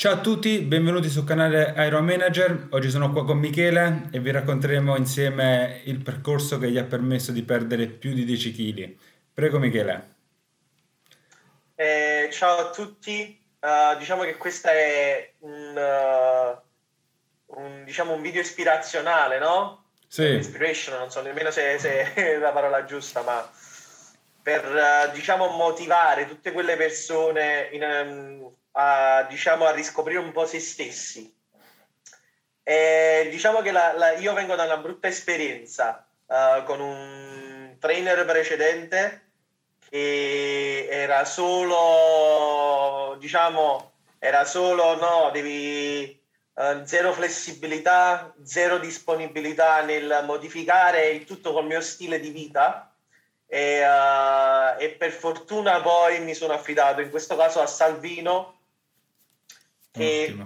Ciao a tutti, benvenuti sul canale Iron Manager. Oggi sono qua con Michele e vi racconteremo insieme il percorso che gli ha permesso di perdere più di 10 kg. Prego Michele. Eh, ciao a tutti, uh, diciamo che questo è un, uh, un, diciamo un, video ispirazionale, no? Sì. Inspiration, non so nemmeno se, se è la parola giusta, ma per uh, diciamo motivare tutte quelle persone in, um, a, diciamo, a riscoprire un po' se stessi. E diciamo che la, la, io vengo da una brutta esperienza uh, con un trainer precedente che era solo, diciamo, era solo, no, devi uh, zero flessibilità, zero disponibilità nel modificare il tutto col mio stile di vita e, uh, e, per fortuna poi mi sono affidato in questo caso a Salvino che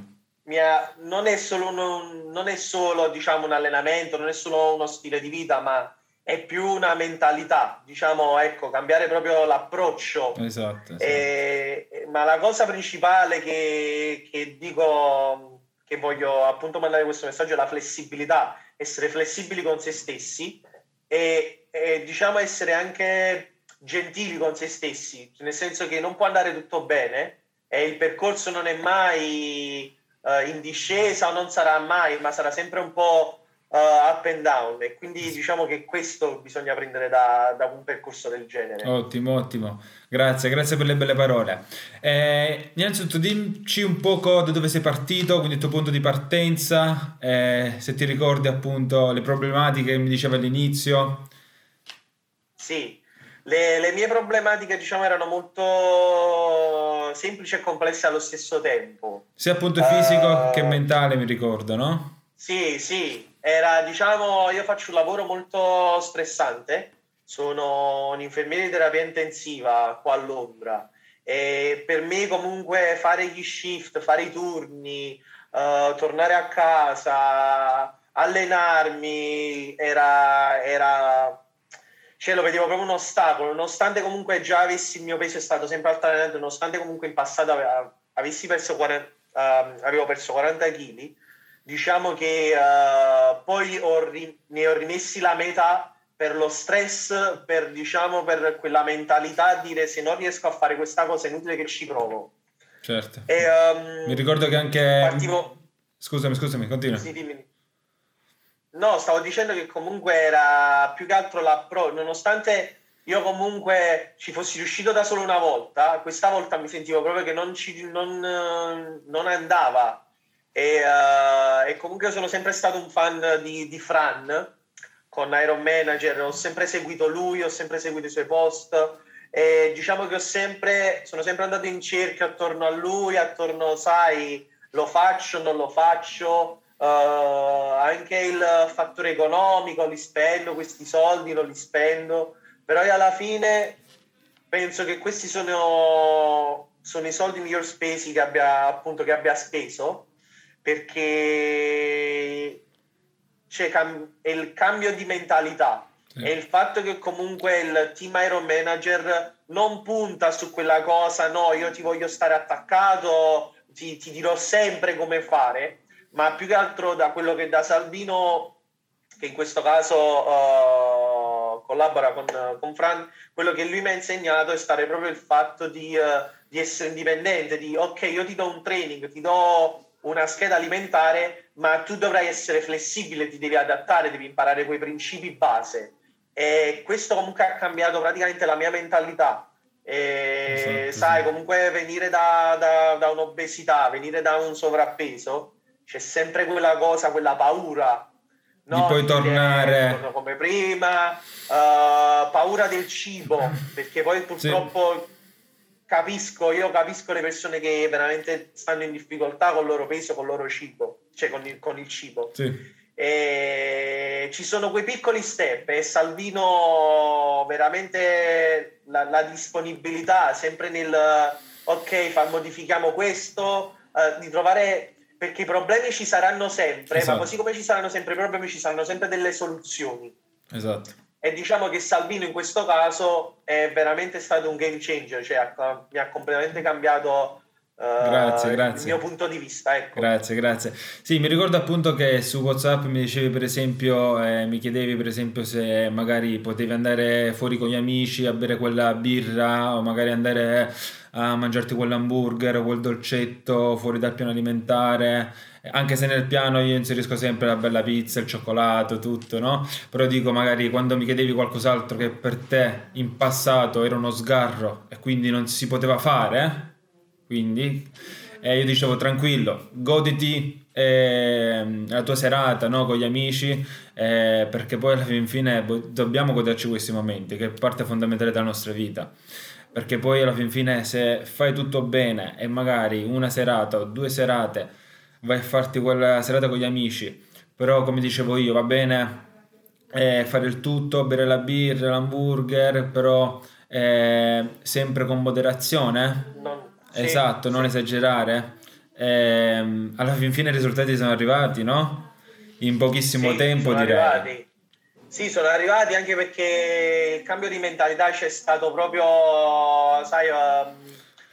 ha, non è solo, un, non è solo diciamo, un allenamento, non è solo uno stile di vita, ma è più una mentalità, diciamo, ecco, cambiare proprio l'approccio. Esatto. esatto. E, ma la cosa principale che, che dico, che voglio appunto mandare questo messaggio è la flessibilità, essere flessibili con se stessi e, e diciamo essere anche gentili con se stessi, nel senso che non può andare tutto bene, e il percorso non è mai uh, in discesa o non sarà mai, ma sarà sempre un po' uh, up and down e quindi diciamo che questo bisogna prendere da, da un percorso del genere. Ottimo, ottimo, grazie, grazie per le belle parole. Eh, innanzitutto dimmi un poco da dove sei partito, quindi il tuo punto di partenza, eh, se ti ricordi appunto le problematiche che mi dicevi all'inizio. Sì, le, le, mie problematiche, diciamo, erano molto semplici e complesse allo stesso tempo. Sia appunto fisico uh, che mentale, mi ricordo, no? Sì, sì. Era, diciamo, io faccio un lavoro molto stressante. Sono un infermiere di terapia intensiva qua a Londra. E per me, comunque, fare gli shift, fare i turni, uh, tornare a casa, allenarmi era, era cioè lo vedevo come un ostacolo, nonostante comunque già avessi il mio peso è stato sempre altalenante, nonostante comunque in passato avessi perso 40, uh, ehm, avevo perso 40 kg, diciamo che uh, poi ho ri- ne ho rimessi la metà per lo stress, per, diciamo, per quella mentalità di dire se non riesco a fare questa cosa è inutile che ci provo. Certo. E, um, Mi ricordo che anche... Partivo... Scusami, scusami, continua. Sì, dimmi. No, stavo dicendo che comunque era più che altro l'approccio, nonostante io comunque ci fossi riuscito da solo una volta, questa volta mi sentivo proprio che non, ci, non, non andava. E, uh, e, comunque sono sempre stato un fan di, di, Fran con Iron Manager, ho sempre seguito lui, ho sempre seguito i suoi post e diciamo che sempre, sono sempre andato in cerca attorno a lui, attorno, sai, lo faccio, non lo faccio uh, anche il fattore economico, li spendo questi soldi, non li spendo, però alla fine penso che questi sono, sono i soldi miglior spesi che abbia, appunto, che abbia speso, perché c'è cam- è il cambio di mentalità. E il fatto che comunque il team Iron Manager non punta su quella cosa, no, io ti voglio stare attaccato, ti, ti dirò sempre come fare, ma più che altro da quello che da Salvino, che in questo caso uh, collabora con, con, Fran, quello che lui mi ha insegnato è stare proprio il fatto di, uh, di, essere indipendente, di ok, io ti do un training, ti do una scheda alimentare, ma tu dovrai essere flessibile, ti devi adattare, devi imparare quei principi base. E questo comunque ha cambiato praticamente la mia mentalità. E, esatto, sai, comunque venire da, da, da un'obesità, venire da un sovrappeso, c'è sempre quella cosa, quella paura. No? Di poi tornare come prima, uh, paura del cibo, perché poi purtroppo sì. capisco, io capisco le persone che veramente stanno in difficoltà con il loro peso, con il loro cibo, cioè con il, con il cibo. Sì. E ci sono quei piccoli step e Salvino veramente la, la disponibilità sempre nel ok fa, modifichiamo questo uh, di trovare perché i problemi ci saranno sempre, esatto. ma così come ci saranno sempre i problemi, ci saranno sempre delle soluzioni. Esatto. E diciamo che Salvino in questo caso è veramente stato un game changer, cioè mi ha completamente cambiato grazie, grazie. il mio punto di vista. Ecco. Grazie, grazie. Sì, mi ricordo appunto che su WhatsApp mi dicevi per esempio, eh, mi chiedevi per esempio se magari potevi andare fuori con gli amici a bere quella birra o magari andare a mangiarti quell'hamburger o quel dolcetto fuori dal piano alimentare. Anche se nel piano io inserisco sempre la bella pizza, il cioccolato, tutto, no? Però dico magari quando mi chiedevi qualcos'altro che per te in passato era uno sgarro e quindi non si poteva fare, eh? Quindi eh, io dicevo tranquillo, goditi eh, la tua serata no, con gli amici, eh, perché poi alla fine dobbiamo goderci questi momenti, che è parte fondamentale della nostra vita. Perché poi alla fine se fai tutto bene e magari una serata o due serate vai a farti quella serata con gli amici, però come dicevo io va bene eh, fare il tutto, bere la birra, l'hamburger, però eh, sempre con moderazione. Non Esatto, non esagerare. Eh, alla fin fine i risultati sono arrivati, no? In pochissimo sì, tempo direi. Arrivati. Sì, sono arrivati anche perché il cambio di mentalità c'è stato proprio, sai, um,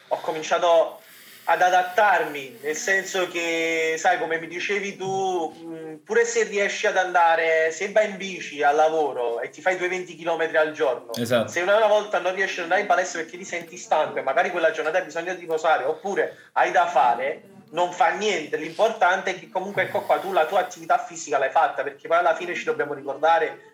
ho cominciato ad adattarmi, nel senso che, sai, come mi dicevi tu, pure se riesci ad andare, se vai in bici al lavoro e ti fai 20 km al giorno, esatto. se una volta non riesci ad andare in palestra perché ti senti stanco e magari quella giornata hai bisogno di riposare oppure hai da fare, non fa niente, l'importante è che comunque ecco qua tu la tua attività fisica l'hai fatta perché poi alla fine ci dobbiamo ricordare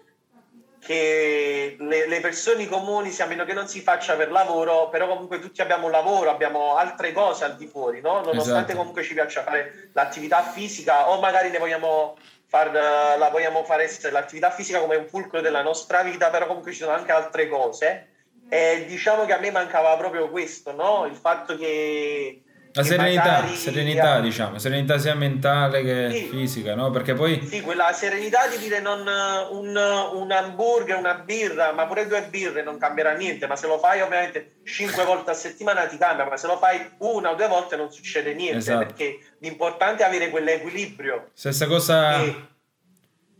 che le, le, persone comuni, se a meno che non si faccia per lavoro, però comunque tutti abbiamo un lavoro, abbiamo altre cose al di fuori, no? nonostante esatto. comunque ci piaccia fare l'attività fisica o magari ne vogliamo far, la vogliamo fare essere l'attività fisica come un fulcro della nostra vita, però comunque ci sono anche altre cose. E diciamo che a me mancava proprio questo, no? il fatto che la serenità, serenità diciamo, serenità sia mentale che sì. fisica, no? Perché poi... Sì, quella serenità di dire non un, un, hamburger, una birra, ma pure due birre non cambierà niente, ma se lo fai ovviamente cinque volte a settimana ti cambia, ma se lo fai una o due volte non succede niente, esatto. perché l'importante è avere quell'equilibrio. Stessa cosa... E...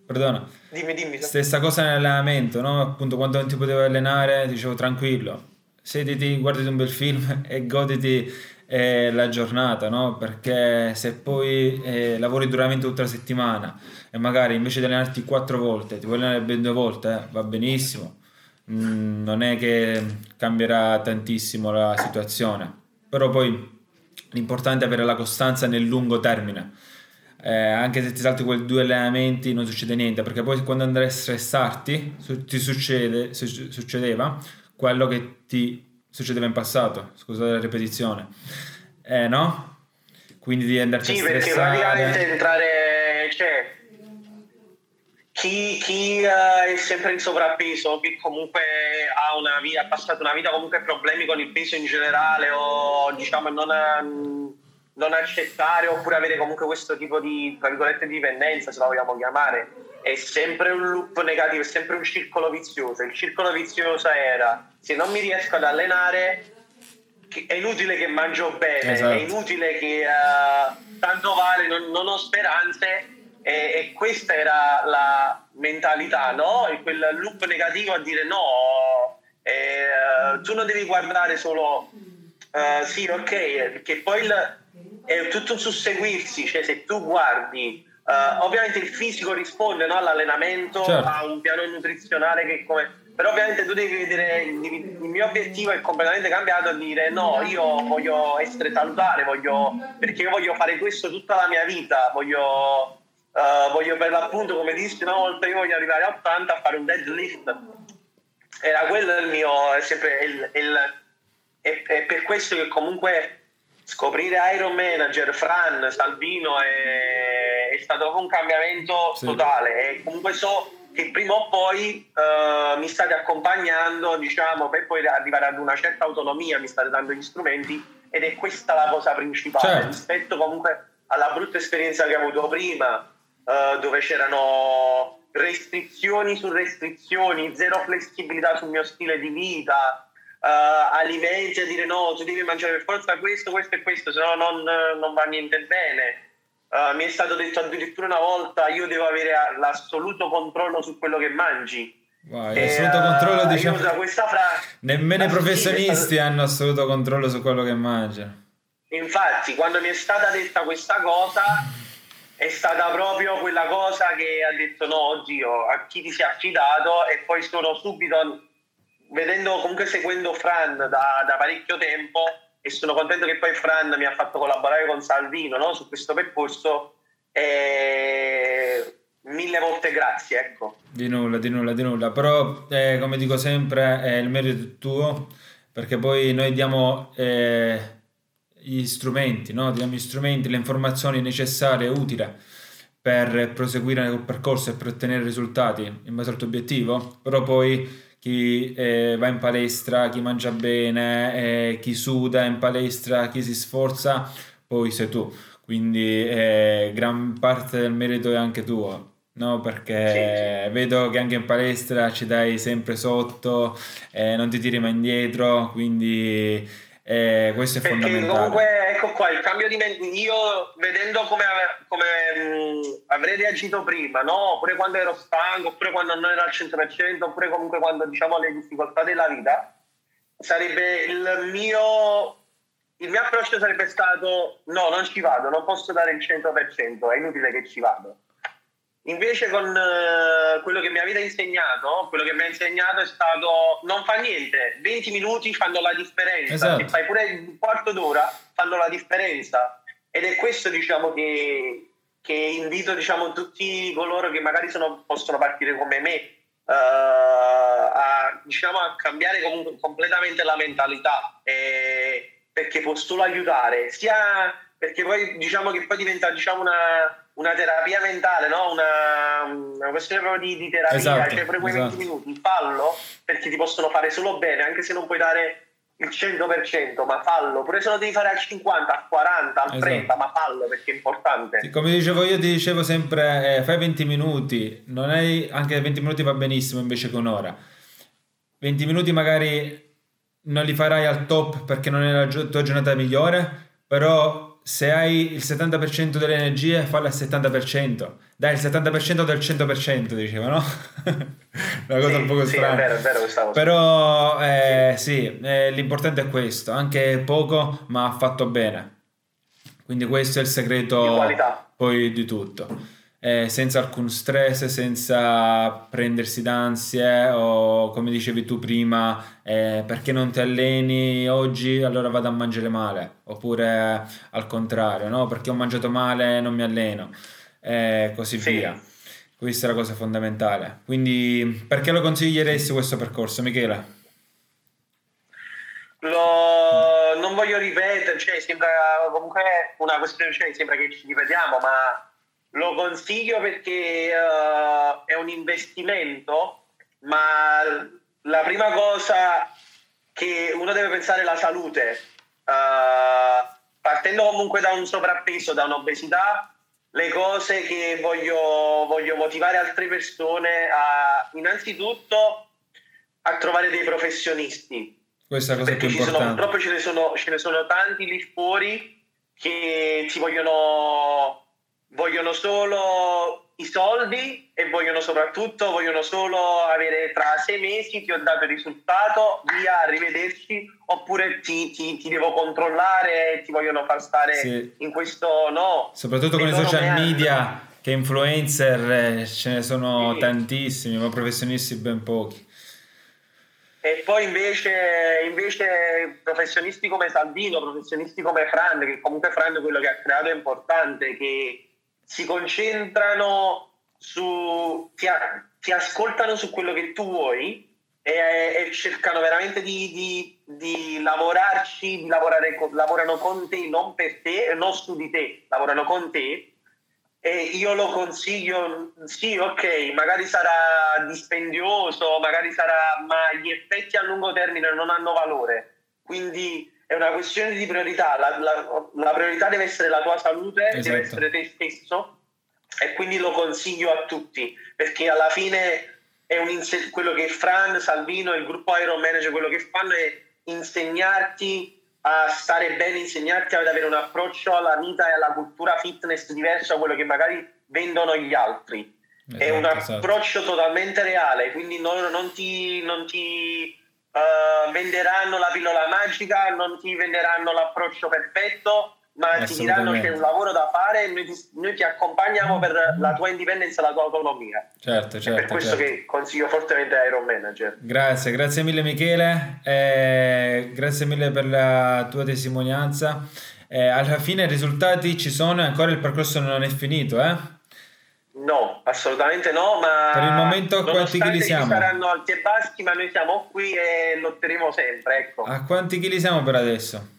Perdona. Dimmi, dimmi. Stessa cosa nell'allenamento, no? Appunto quando non ti potevo allenare dicevo tranquillo, sediti, guardati un bel film e goditi eh, la giornata, no? Perché se poi eh, lavori duramente tutta la settimana e magari invece di allenarti quattro volte ti vuoi allenare ben due volte, eh, va benissimo. Mm, non è che cambierà tantissimo la situazione, però poi l'importante è avere la costanza nel lungo termine. Eh, anche se ti salti quei due allenamenti non succede niente perché poi quando andrai a stressarti ti succede, succedeva quello che ti succedeva in passato, scusate la ripetizione, eh, no? Quindi di andarci sì, a stressare. Sì, perché praticamente entrare, cioè, chi, chi uh, è sempre in sovrappeso, chi comunque ha, una vita, ha passato una vita comunque problemi con il peso in generale o diciamo non, non accettare oppure avere comunque questo tipo di, tra virgolette, dipendenza, se la vogliamo chiamare, è sempre un loop negativo, è sempre un circolo vizioso. Il circolo vizioso era se non mi riesco ad allenare è inutile che mangio bene, esatto. è inutile che uh, tanto vale, non, non ho speranze e, e, questa era la mentalità, no? E quel loop negativo a dire no, eh, tu non devi guardare solo uh, sì, ok, perché poi il, è tutto un susseguirsi, cioè se tu guardi Uh, ovviamente il fisico risponde no, all'allenamento, certo. a un piano nutrizionale che come... Però ovviamente tu devi vedere, il, mio obiettivo è completamente cambiato a dire no, io voglio essere salutare, voglio, perché io voglio fare questo tutta la mia vita, voglio, uh, voglio per l'appunto, come dissi una volta, io voglio arrivare a 80 a fare un deadlift. Era quello il mio, è sempre il, il, è, è per questo che comunque scoprire Iron Manager, Fran, Salvino è, è stato un cambiamento sì. totale e comunque so che prima o poi uh, mi state accompagnando diciamo per poi arrivare ad una certa autonomia mi state dando gli strumenti ed è questa la cosa principale certo. rispetto comunque alla brutta esperienza che ho avuto prima uh, dove c'erano restrizioni su restrizioni zero flessibilità sul mio stile di vita uh, alimenti a dire no, tu devi mangiare per forza questo, questo e questo, se no non, non va niente bene. Uh, mi è stato detto addirittura una volta io devo avere l'assoluto controllo su quello che mangi. Wow, assoluto controllo uh, diciamo. questa frase nemmeno i professionisti hanno assoluto controllo su quello che mangiano. Infatti, quando mi è stata detta questa cosa, è stata proprio quella cosa che ha detto no, oddio, a chi ti sei affidato? E poi sono subito, vedendo comunque seguendo Fran da, da parecchio tempo e sono contento che poi Fran mi ha fatto collaborare con Salvino no, su questo percorso. E mille volte grazie, ecco. Di nulla, di nulla, di nulla. Però, eh, come dico sempre, eh, il merito è tuo, perché poi noi diamo eh, gli strumenti, no? diamo gli strumenti, le informazioni necessarie, utili per proseguire nel percorso e per ottenere risultati in base al tuo obiettivo, però poi chi eh, va in palestra, chi mangia bene, eh, chi suda in palestra, chi si sforza, poi sei tu. Quindi eh, gran parte del merito è anche tuo. No, perché sì, sì. vedo che anche in palestra ci dai sempre sotto, eh, non ti tiri mai indietro, quindi eh, questo è perché fondamentale. Comunque, ecco qua, il cambio di mente, io vedendo come, come mh, avrei reagito prima, no? oppure quando ero stanco, oppure quando non ero al 100%, oppure comunque quando diciamo le difficoltà della vita, sarebbe il mio il mio approccio sarebbe stato no, non ci vado, non posso dare il 100%, è inutile che ci vado. Invece con uh, quello che mi avete insegnato, quello che mi ha insegnato è stato non fa niente, 20 minuti fanno la differenza, esatto. se fai pure un quarto d'ora fanno la differenza. Ed è questo diciamo che, che invito diciamo, tutti coloro che magari sono, possono partire come me uh, a, diciamo, a cambiare comunque completamente la mentalità e, perché può solo aiutare sia perché poi diciamo che poi diventa diciamo una una terapia mentale, no? una, una, questione proprio di, di terapia, esatto, cioè pure quei esatto. 20 minuti, fallo perché ti possono fare solo bene, anche se non puoi dare il 100%, ma fallo, pure se lo devi fare al 50, al 40, al esatto. 30, ma fallo perché è importante. Come dicevo io, ti dicevo sempre, eh, fai 20 minuti, non hai, anche 20 minuti va benissimo invece che un'ora. 20 minuti magari non li farai al top perché non è la tua giornata migliore, però se hai il 70% delle energie, fallo al 70%. Dai il 70% del 100%, diceva, no? Una cosa sì, un po' strana. Sì, è vero, è vero questa. Però eh, sì, eh, l'importante è questo, anche poco, ma fatto bene. Quindi questo è il segreto di poi di tutto eh, senza alcun stress, senza prendersi d'ansie o come dicevi tu prima, eh, perché non ti alleni oggi allora vado a mangiare male, oppure al contrario, no? perché ho mangiato male non mi alleno, e così sì. via. Questa è la cosa fondamentale. Quindi perché lo consiglieresti questo percorso, Michele? Lo... Non voglio ripetere, cioè, sembra comunque una questione, cioè, sembra che ci ripetiamo, ma lo consiglio perché uh, è un investimento, ma la prima cosa che uno deve pensare è la salute. Uh, partendo comunque da un sovrappeso, da un'obesità, le cose che voglio, voglio motivare altre persone a innanzitutto a trovare dei professionisti. Questa cosa perché ci sono, purtroppo ce ne, sono, ce ne sono tanti lì fuori che ti vogliono vogliono solo i soldi e vogliono soprattutto vogliono solo avere tra sei mesi ti ho dato il risultato, via, arrivederci, oppure ti, ti, ti devo controllare ti vogliono far stare sì. in questo no. Soprattutto con i social media che influencer eh, ce ne sono sì. tantissimi, ma professionisti ben pochi. E poi invece, invece, professionisti come Salvino, professionisti come Fran, che comunque Fran quello che ha creato è importante, che si concentrano su, ti, ti, ascoltano su quello che tu vuoi e, e cercano veramente di, di, di lavorarci, di lavorare con, lavorano con te, non per te, non su di te, lavorano con te. E io lo consiglio, sì, ok, magari sarà dispendioso, magari sarà, ma gli effetti a lungo termine non hanno valore. Quindi è una questione di priorità. La, la, la priorità deve essere la tua salute, esatto. deve essere te stesso e quindi lo consiglio a tutti perché alla fine è un inse- quello che Fran, Salvino e il gruppo Iron Manager quello che fanno è insegnarti a stare bene, insegnarti ad avere un approccio alla vita e alla cultura fitness diverso da quello che magari vendono gli altri. Esatto, è un esatto. approccio esatto. totalmente reale, quindi non, non, ti, non ti uh, venderanno la pillola magica, non ti venderanno l'approccio perfetto, ma ti diranno che c'è un lavoro da fare e noi ti, noi ti, accompagniamo per la tua indipendenza e la tua autonomia. Certo, certo. È per questo certo. che consiglio fortemente Iron Manager. Grazie, grazie mille Michele, eh, grazie mille per la tua testimonianza. Eh, alla fine i risultati ci sono e ancora il percorso non è finito, eh? No, assolutamente no, ma per il momento quanti chili siamo? saranno alti e bassi, ma noi siamo qui e lotteremo sempre, ecco. A quanti chili siamo per adesso?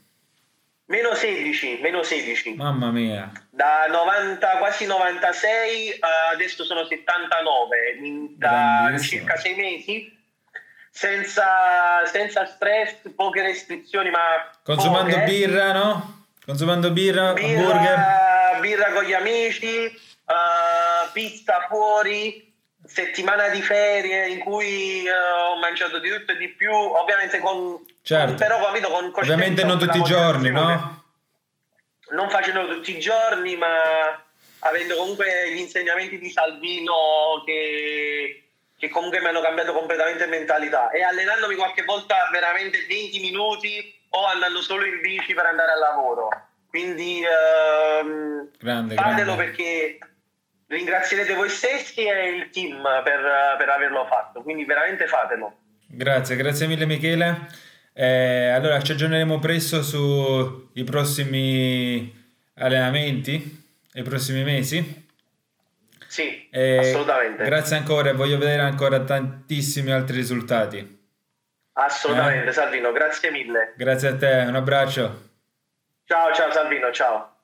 Meno 16, meno 16. Mamma mia. Da 90, quasi 96, adesso sono 79, da circa 6 mesi. Senza, senza, stress, poche restrizioni, ma... Consumando poche. birra, no? Consumando birra, birra hamburger. Birra con gli amici, uh, pizza fuori, settimana di ferie in cui uh, ho mangiato di tutto e di più, ovviamente con... Certo. Però capito con Ovviamente non tutti i giorni, no? Non facendo tutti i giorni, ma avendo comunque gli insegnamenti di Salvino che, che comunque mi hanno cambiato completamente mentalità e allenandomi qualche volta veramente 20 minuti o andando solo in bici per andare al lavoro. Quindi ehm, grande, fatelo grande. perché ringrazierete voi stessi e il team per, per averlo fatto. Quindi veramente fatelo. Grazie, grazie mille Michele. Eh, allora ci aggiorneremo presto sui prossimi allenamenti, i prossimi mesi. Sì, eh, assolutamente. Grazie ancora e voglio vedere ancora tantissimi altri risultati. Assolutamente, eh? Salvino, grazie mille. Grazie a te, un abbraccio. Ciao, ciao Salvino, ciao.